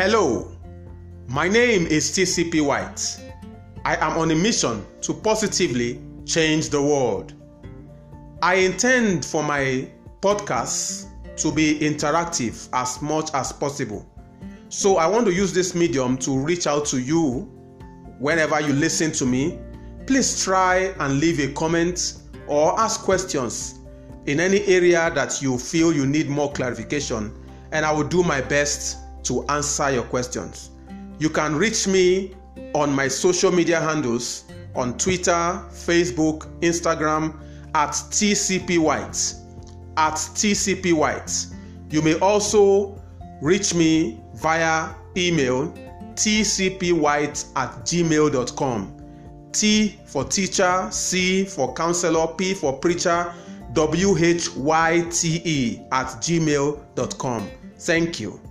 Hello, my name is TCP Whyte. I am on a mission to positively change the world. I intend for my podcasts to be interactive as much as possible. So I want to use this medium to reach out to you whenever you listen to me. Please try and leave a comment or ask questions in any area that you feel you need more clarification, and I will do my best to answer your questions. You can reach me on my social media handles on Twitter, Facebook, Instagram at TCP Whyte. At TCP Whyte. You may also reach me via email tcpwhyte at gmail.com. T for teacher, C for counselor, P for preacher, W H Y T E at gmail.com. Thank you.